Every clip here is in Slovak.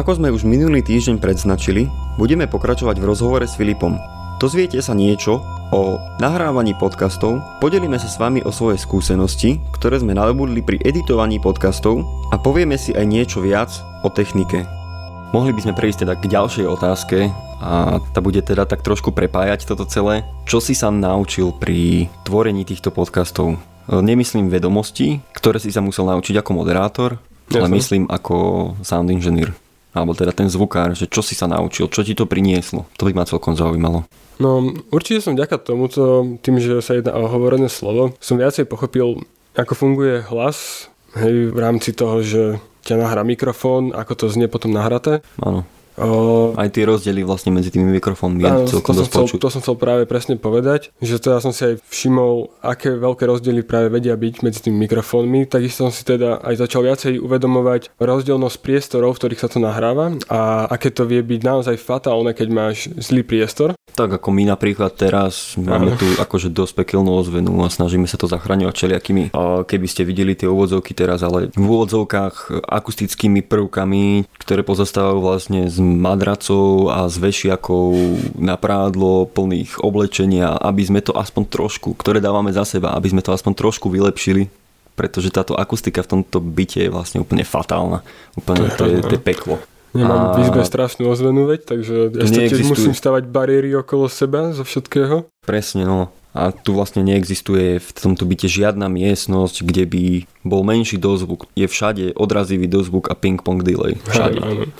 Ako sme už minulý týždeň predznačili, budeme pokračovať v rozhovore s Filipom. Dozviete sa niečo o nahrávaní podcastov, podelíme sa s vami o svoje skúsenosti, ktoré sme nadobudli pri editovaní podcastov a povieme si aj niečo viac o technike. Mohli by sme prejsť teda k ďalšej otázke a tá bude teda tak trošku prepájať toto celé. Čo si sa naučil pri tvorení týchto podcastov? Nemyslím vedomosti, ktoré si sa musel naučiť ako moderátor, ale Jasne. myslím ako sound engineer. Alebo teda ten zvukár, že čo si sa naučil, čo ti to prinieslo. To by ma celkom zaujímalo. No určite som vďaka tomuto, tým, že sa jedná o hovorené slovo, som viacej pochopil, ako funguje hlas, hej, v rámci toho, že ťa nahrá mikrofón, ako to znie potom nahraté. Áno. Aj tie rozdiely vlastne medzi tými mikrofónmi je to, celkom som dosť chcel, to som chcel práve presne povedať, že teda som si aj všimol, aké veľké rozdiely práve vedia byť medzi tými mikrofónmi. Takisto som si teda aj začal viacej uvedomovať rozdielnosť priestorov, v ktorých sa to nahráva a aké to vie byť naozaj fatálne, keď máš zlý priestor. Tak ako my napríklad teraz máme tu akože dosť pekelnú ozvenu a snažíme sa to zachraňovať všelijakými. A keby ste videli tie úvodzovky teraz, ale v úvodzovkách akustickými prvkami, ktoré pozostávajú vlastne z madracov a z vešiakov na prádlo, plných oblečenia, aby sme to aspoň trošku, ktoré dávame za seba, aby sme to aspoň trošku vylepšili pretože táto akustika v tomto byte je vlastne úplne fatálna. Úplne to je, to je peklo. Nemám A- v izbe strašnú ozvenu, veď, takže ja tiež musím stavať bariéry okolo seba zo všetkého. Presne, no. A tu vlastne neexistuje v tomto byte žiadna miestnosť, kde by bol menší dozvuk. Je všade odrazivý dozvuk a ping-pong delay. Všade. Áno.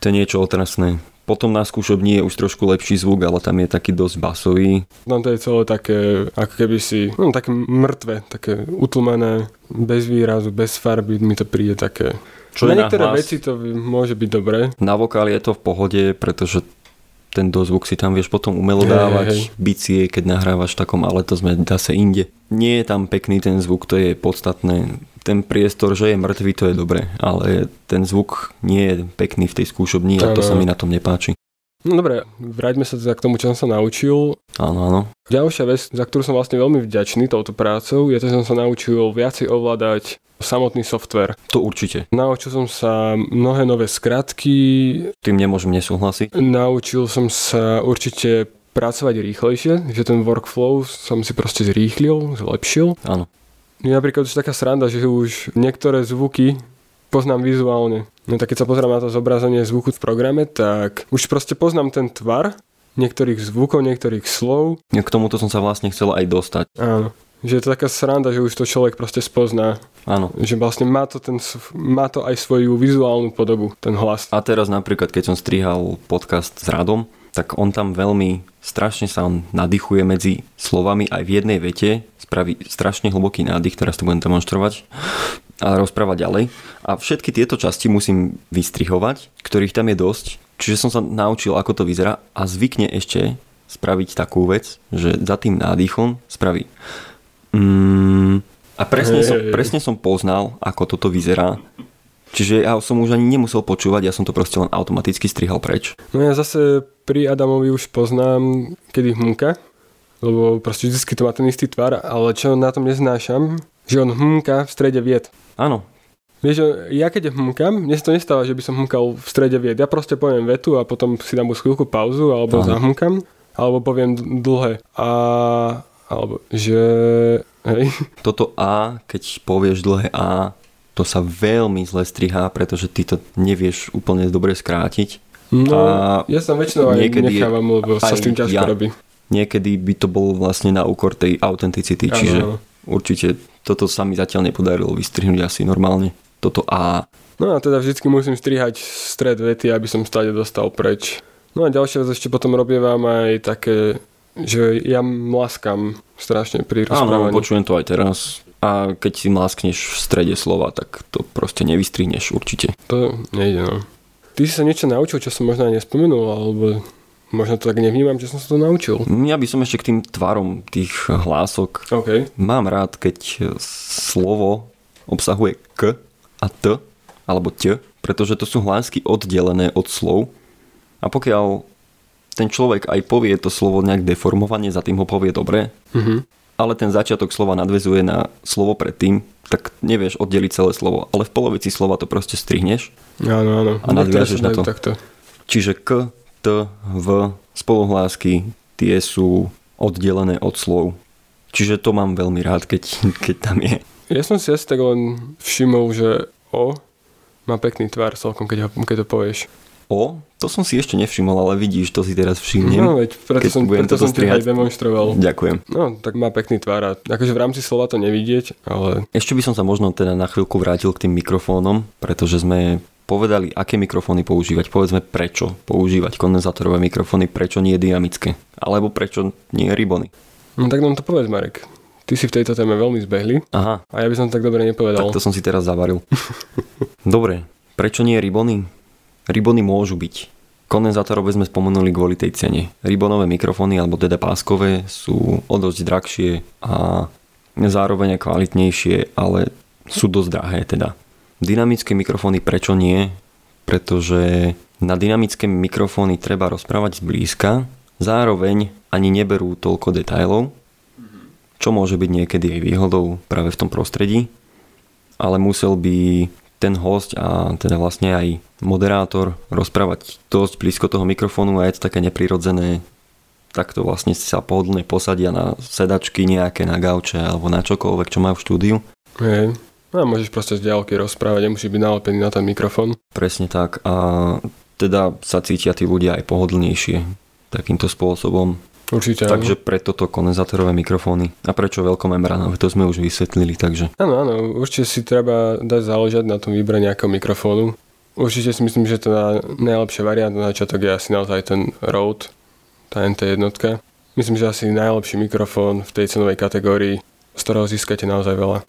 To je niečo otrasné. Potom na skúšobni je už trošku lepší zvuk, ale tam je taký dosť basový. Tam to je celé také, ako keby si, no také mŕtve, také utlmené, bez výrazu, bez farby, mi to príde také. Čo na niektoré hlas? veci to môže byť dobré. Na vokál je to v pohode, pretože ten dozvuk si tam vieš potom umelo dávať, hej. bicie, keď nahrávaš takom, ale to sme zase inde. Nie je tam pekný ten zvuk, to je podstatné. Ten priestor, že je mŕtvý, to je dobre, ale ten zvuk nie je pekný v tej skúšobni a to sa mi na tom nepáči. No dobre, vráťme sa teda k tomu, čo som sa naučil. Áno, áno. Ďalšia vec, za ktorú som vlastne veľmi vďačný touto prácou, je to, že som sa naučil viacej ovládať samotný software. To určite. Naučil som sa mnohé nové skratky, Tým nemôžem nesúhlasiť. naučil som sa určite pracovať rýchlejšie, že ten workflow som si proste zrýchlil, zlepšil. Áno. Je napríklad už taká sranda, že už niektoré zvuky poznám vizuálne. No tak keď sa pozerám na to zobrazenie zvuku v programe, tak už proste poznám ten tvar niektorých zvukov, niektorých slov. K tomuto som sa vlastne chcel aj dostať. Áno. Že je to taká sranda, že už to človek proste spozná. Áno. Že vlastne má to, ten, má to aj svoju vizuálnu podobu, ten hlas. A teraz napríklad, keď som strihal podcast s Radom, tak on tam veľmi strašne sa on nadýchuje medzi slovami aj v jednej vete, spraví strašne hlboký nádych, teraz to budem demonstrovať a rozprávať ďalej. A všetky tieto časti musím vystrihovať, ktorých tam je dosť. Čiže som sa naučil, ako to vyzerá a zvykne ešte spraviť takú vec, že za tým nádychom spraví mm, a presne som, presne som poznal, ako toto vyzerá. Čiže ja som už ani nemusel počúvať, ja som to proste len automaticky strihal preč. No ja zase pri Adamovi už poznám, kedy hmúka, lebo proste vždy to má ten istý tvar, ale čo na tom neznášam, že on hmúka v strede vied. Áno, Vieš, ja keď hmúkam, mne sa to nestáva, že by som hmúkal v strede vied. Ja proste poviem vetu a potom si dám už chvíľku pauzu, alebo Áno. zahmúkam, alebo poviem dlhé. A, alebo, že, hej, toto A, keď povieš dlhé A, to sa veľmi zle strihá, pretože ty to nevieš úplne dobre skrátiť. no, A ja sa väčšinou aj nechávam, lebo sa aj s tým ťažko ja. robí. Niekedy by to bol vlastne na úkor tej autenticity, Áno, čiže áno. určite toto sa mi zatiaľ nepodarilo vystrihnúť asi normálne. Toto A. No a teda vždycky musím strihať stred vety, aby som stade dostal preč. No a ďalšia vec ešte potom robievam aj také, že ja mlaskam strašne pri Áno, rozprávaní. počujem to aj teraz. A keď si mláskneš v strede slova, tak to proste nevystrihneš určite. To nejde, no. Ty si sa niečo naučil, čo som možno aj nespomenul, alebo možno to tak nevnímam, že som sa to naučil. Ja by som ešte k tým tvarom tých hlások OK. Mám rád, keď slovo obsahuje k a t, alebo t, pretože to sú hlásky oddelené od slov. A pokiaľ ten človek aj povie to slovo nejak deformovane, za tým ho povie dobre, Mhm. Ale ten začiatok slova nadvezuje na slovo predtým, tak nevieš oddeliť celé slovo, ale v polovici slova to proste strihneš. Áno, áno. A nadviažeš na to. Takto. Čiže k, t, v, spoluhlásky, tie sú oddelené od slov. Čiže to mám veľmi rád, keď, keď tam je. Ja som si asi tak len všimol, že O má pekný tvar celkom, keď, ho, keď to povieš. O, to som si ešte nevšimol, ale vidíš, to si teraz všimnem. No veď, preto som, preto som ti aj demonstroval. Ďakujem. No, tak má pekný tvar a akože v rámci slova to nevidieť, ale... Ešte by som sa možno teda na chvíľku vrátil k tým mikrofónom, pretože sme povedali, aké mikrofóny používať. Povedzme prečo používať kondenzátorové mikrofóny, prečo nie dynamické. Alebo prečo nie ribony. No tak nám to povedz, Marek. Ty si v tejto téme veľmi zbehli. Aha. A ja by som tak dobre nepovedal. Tak to som si teraz zavaril. dobre, prečo nie ribony? Ribony môžu byť. Kondenzátorové sme spomenuli kvôli tej cene. Ribonové mikrofóny, alebo teda páskové, sú o dosť drahšie a zároveň kvalitnejšie, ale sú dosť drahé teda. Dynamické mikrofóny prečo nie? Pretože na dynamické mikrofóny treba rozprávať zblízka, zároveň ani neberú toľko detajlov, čo môže byť niekedy aj výhodou práve v tom prostredí, ale musel by ten host a teda vlastne aj moderátor rozprávať dosť blízko toho mikrofónu a je to také neprirodzené takto vlastne sa pohodlne posadia na sedačky nejaké, na gauče alebo na čokoľvek, čo majú v štúdiu. Hej. No a môžeš proste z diálky rozprávať, nemusí byť nalepený na ten mikrofón. Presne tak a teda sa cítia tí ľudia aj pohodlnejšie takýmto spôsobom. Určite Takže áno. preto to kondenzátorové mikrofóny. A prečo veľkomembranové, to sme už vysvetlili, takže... Áno, áno, určite si treba dať záležať na tom vybrať nejakého mikrofónu. Určite si myslím, že to na najlepšia varianta na začiatok je asi naozaj ten Rode, tá NT jednotka. Myslím, že asi najlepší mikrofón v tej cenovej kategórii, z ktorého získate naozaj veľa.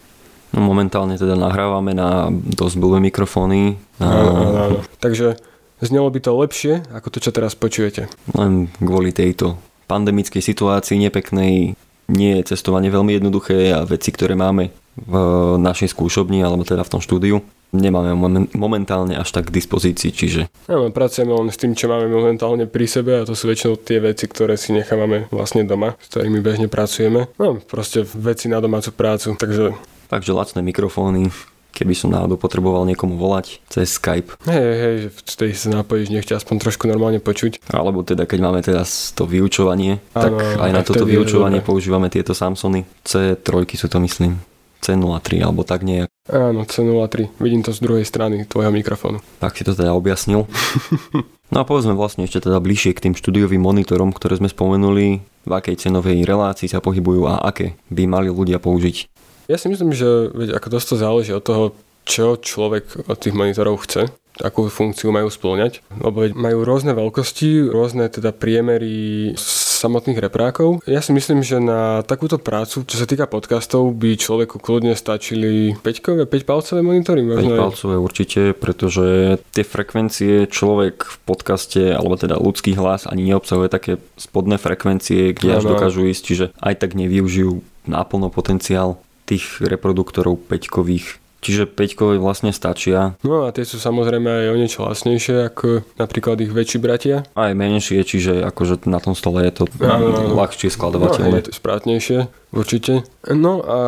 No momentálne teda nahrávame na dosť blbé mikrofóny. Áno, áno, áno. Takže znelo by to lepšie, ako to, čo teraz počujete. Len kvôli tejto pandemickej situácii nepeknej nie je cestovanie veľmi jednoduché a veci, ktoré máme v našej skúšobni alebo teda v tom štúdiu, nemáme momentálne až tak k dispozícii, čiže... Áno, pracujeme len s tým, čo máme momentálne pri sebe a to sú väčšinou tie veci, ktoré si nechávame vlastne doma, s ktorými bežne pracujeme. No, proste veci na domácu prácu, takže... Takže lacné mikrofóny, keby som náhodou potreboval niekomu volať cez Skype. Hej, hej, v tej sa napojíš, nech ťa aspoň trošku normálne počuť. Alebo teda, keď máme teda to vyučovanie, ano, tak aj na toto vyučovanie používame tieto Samsony. C3 sú to myslím. C03 alebo tak nejak. Áno, C03. Vidím to z druhej strany tvojho mikrofónu. Tak si to teda objasnil. no a povedzme vlastne ešte teda bližšie k tým štúdiovým monitorom, ktoré sme spomenuli, v akej cenovej relácii sa pohybujú a aké by mali ľudia použiť. Ja si myslím, že veď, ako dosť to záleží od toho, čo človek od tých monitorov chce akú funkciu majú splňať, lebo majú rôzne veľkosti, rôzne teda priemery samotných reprákov. Ja si myslím, že na takúto prácu, čo sa týka podcastov, by človeku kľudne stačili 5 5-palcové monitory. 5-palcové určite, pretože tie frekvencie človek v podcaste, alebo teda ľudský hlas ani neobsahuje také spodné frekvencie, kde až dokážu ísť, čiže aj tak nevyužijú náplno potenciál tých reproduktorov peťkových. Čiže peťkové vlastne stačia. No a tie sú samozrejme aj o niečo hlasnejšie ako napríklad ich väčší bratia. Aj menšie, čiže akože na tom stole je to no, ľahšie skladovateľné. No, je to sprátnejšie, určite. No a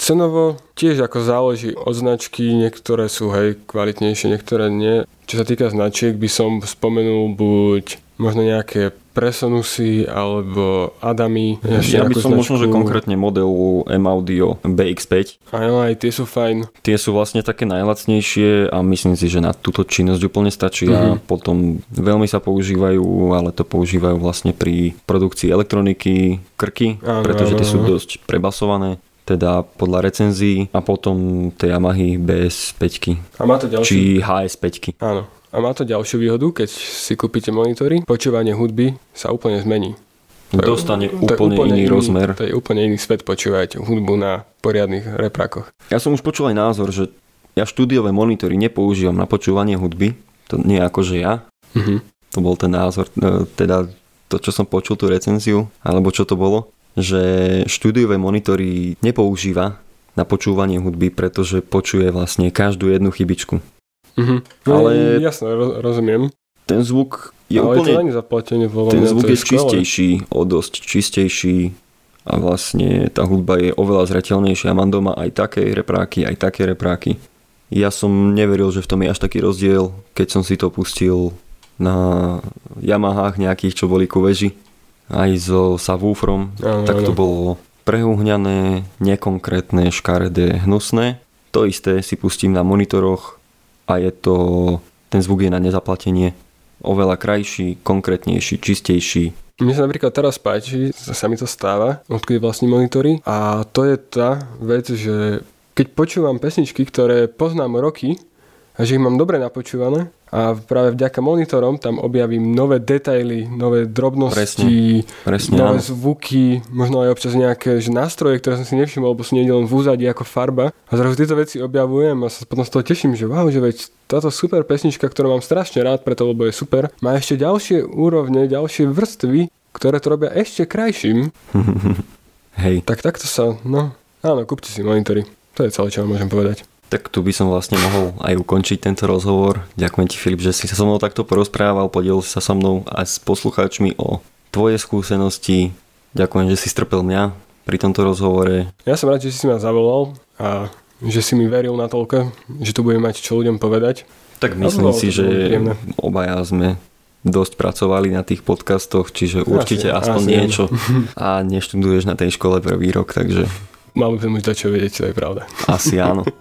cenovo tiež ako záleží od značky, niektoré sú hej kvalitnejšie, niektoré nie. Čo sa týka značiek, by som spomenul buď možno nejaké Presonusy alebo Adamy. Ja by som značku... možno, že konkrétne modelu M-Audio BX5. Áno, aj tie sú fajn. Tie sú vlastne také najlacnejšie a myslím si, že na túto činnosť úplne stačí mm-hmm. a potom veľmi sa používajú, ale to používajú vlastne pri produkcii elektroniky, krky, áno, pretože tie sú dosť prebasované teda podľa recenzií a potom tej Yamahy BS5 a má to ďalší? či HS5 áno a má to ďalšiu výhodu, keď si kúpite monitory, počúvanie hudby sa úplne zmení. Dostane to úplne, úplne iný, iný rozmer. To je úplne iný svet, počúvajte hudbu na poriadnych reprakoch. Ja som už počul aj názor, že ja štúdiové monitory nepoužívam na počúvanie hudby, to nie ako že ja. Uh-huh. To bol ten názor, e, teda to, čo som počul, tú recenziu, alebo čo to bolo, že štúdiové monitory nepoužíva na počúvanie hudby, pretože počuje vlastne každú jednu chybičku. Mm-hmm. No, ale jasné, ro- rozumiem. Ten zvuk je ale úplne... to zaplatenie Ten zvuk je, čistejší, o dosť čistejší a vlastne tá hudba je oveľa zretelnejšia. Mám doma aj také repráky, aj také repráky. Ja som neveril, že v tom je až taký rozdiel, keď som si to pustil na Yamahách nejakých, čo boli ku veži, aj so subwoofrom, tak to bolo prehúhňané, nekonkrétne, škaredé, hnusné. To isté si pustím na monitoroch a je to, ten zvuk je na nezaplatenie. Oveľa krajší, konkrétnejší, čistejší. Mne sa napríklad teraz páči, sa mi to stáva, odkedy vlastní monitory a to je tá vec, že keď počúvam pesničky, ktoré poznám roky a že ich mám dobre napočúvané a práve vďaka monitorom tam objavím nové detaily, nové drobnosti, Presne, nové áno. zvuky, možno aj občas nejaké že nástroje, ktoré som si nevšimol, lebo sú niekde len v úzadí ako farba. A zrazu tieto veci objavujem a sa potom z toho teším, že wow, že veď táto super pesnička, ktorú mám strašne rád, preto lebo je super, má ešte ďalšie úrovne, ďalšie vrstvy, ktoré to robia ešte krajším. Hej, Tak takto sa, no, áno, kúpte si monitory. To je celé, čo vám môžem povedať. Tak tu by som vlastne mohol aj ukončiť tento rozhovor. Ďakujem ti Filip, že si sa so mnou takto porozprával, podielil si sa so mnou a s poslucháčmi o tvoje skúsenosti. Ďakujem, že si strpel mňa pri tomto rozhovore. Ja som rád, že si ma zavolal a že si mi veril na toľko, že tu budem mať čo ľuďom povedať. Tak myslím si, že obaja sme dosť pracovali na tých podcastoch, čiže určite Asi- aspoň asi niečo. A neštuduješ na tej škole prvý rok, takže Mal by som už čo vedieť, to je pravda. asi áno.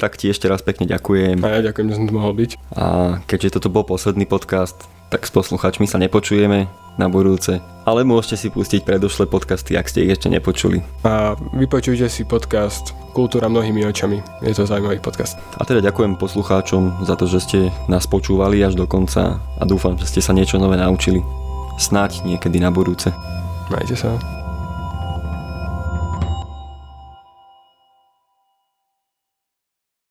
Tak ti ešte raz pekne ďakujem. A ja ďakujem, že som tu mohol byť. A keďže toto bol posledný podcast, tak s posluchačmi sa nepočujeme na budúce. Ale môžete si pustiť predošlé podcasty, ak ste ich ešte nepočuli. A vypočujte si podcast Kultúra mnohými očami. Je to zaujímavý podcast. A teda ďakujem poslucháčom za to, že ste nás počúvali až do konca a dúfam, že ste sa niečo nové naučili. Snáď niekedy na budúce. Majte sa.